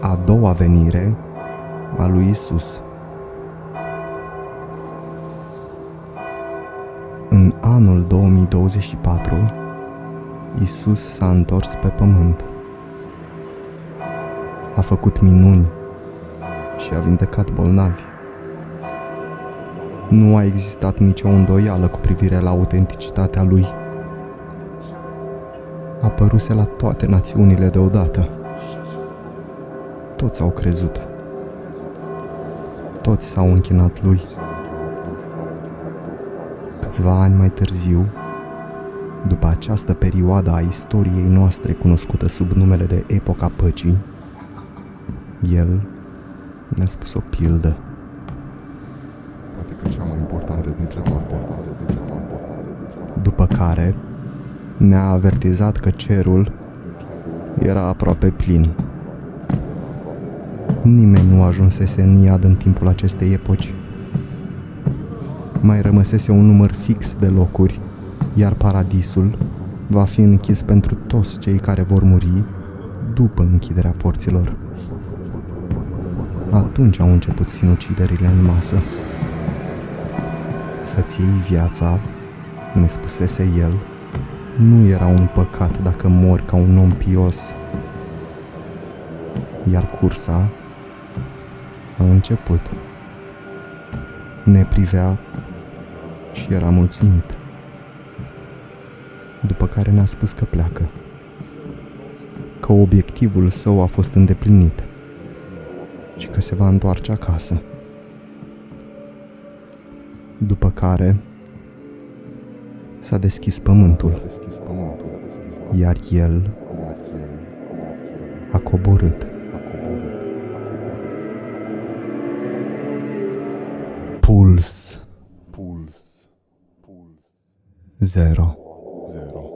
a doua venire a lui Isus. În anul 2024, Isus s-a întors pe pământ. A făcut minuni și a vindecat bolnavi. Nu a existat nicio îndoială cu privire la autenticitatea lui. A păruse la toate națiunile deodată. Toți au crezut. Toți s-au închinat lui. Câțiva ani mai târziu, după această perioadă a istoriei noastre cunoscută sub numele de Epoca Păcii, el ne-a spus o pildă. Poate că cea mai importantă dintre toate. După care ne-a avertizat că cerul era aproape plin. Nimeni nu ajunsese în iad în timpul acestei epoci. Mai rămăsese un număr fix de locuri, iar paradisul va fi închis pentru toți cei care vor muri după închiderea porților. Atunci au început sinuciderile în masă. Să-ți iei viața, ne spusese el, nu era un păcat dacă mori ca un om pios. Iar cursa a început. Ne privea și era mulțumit. După care ne-a spus că pleacă. Că obiectivul său a fost îndeplinit și că se va întoarce acasă. După care s-a deschis pământul, Deschis pământul. iar el a coborât. Puls Puls. Puls. zero. Zero.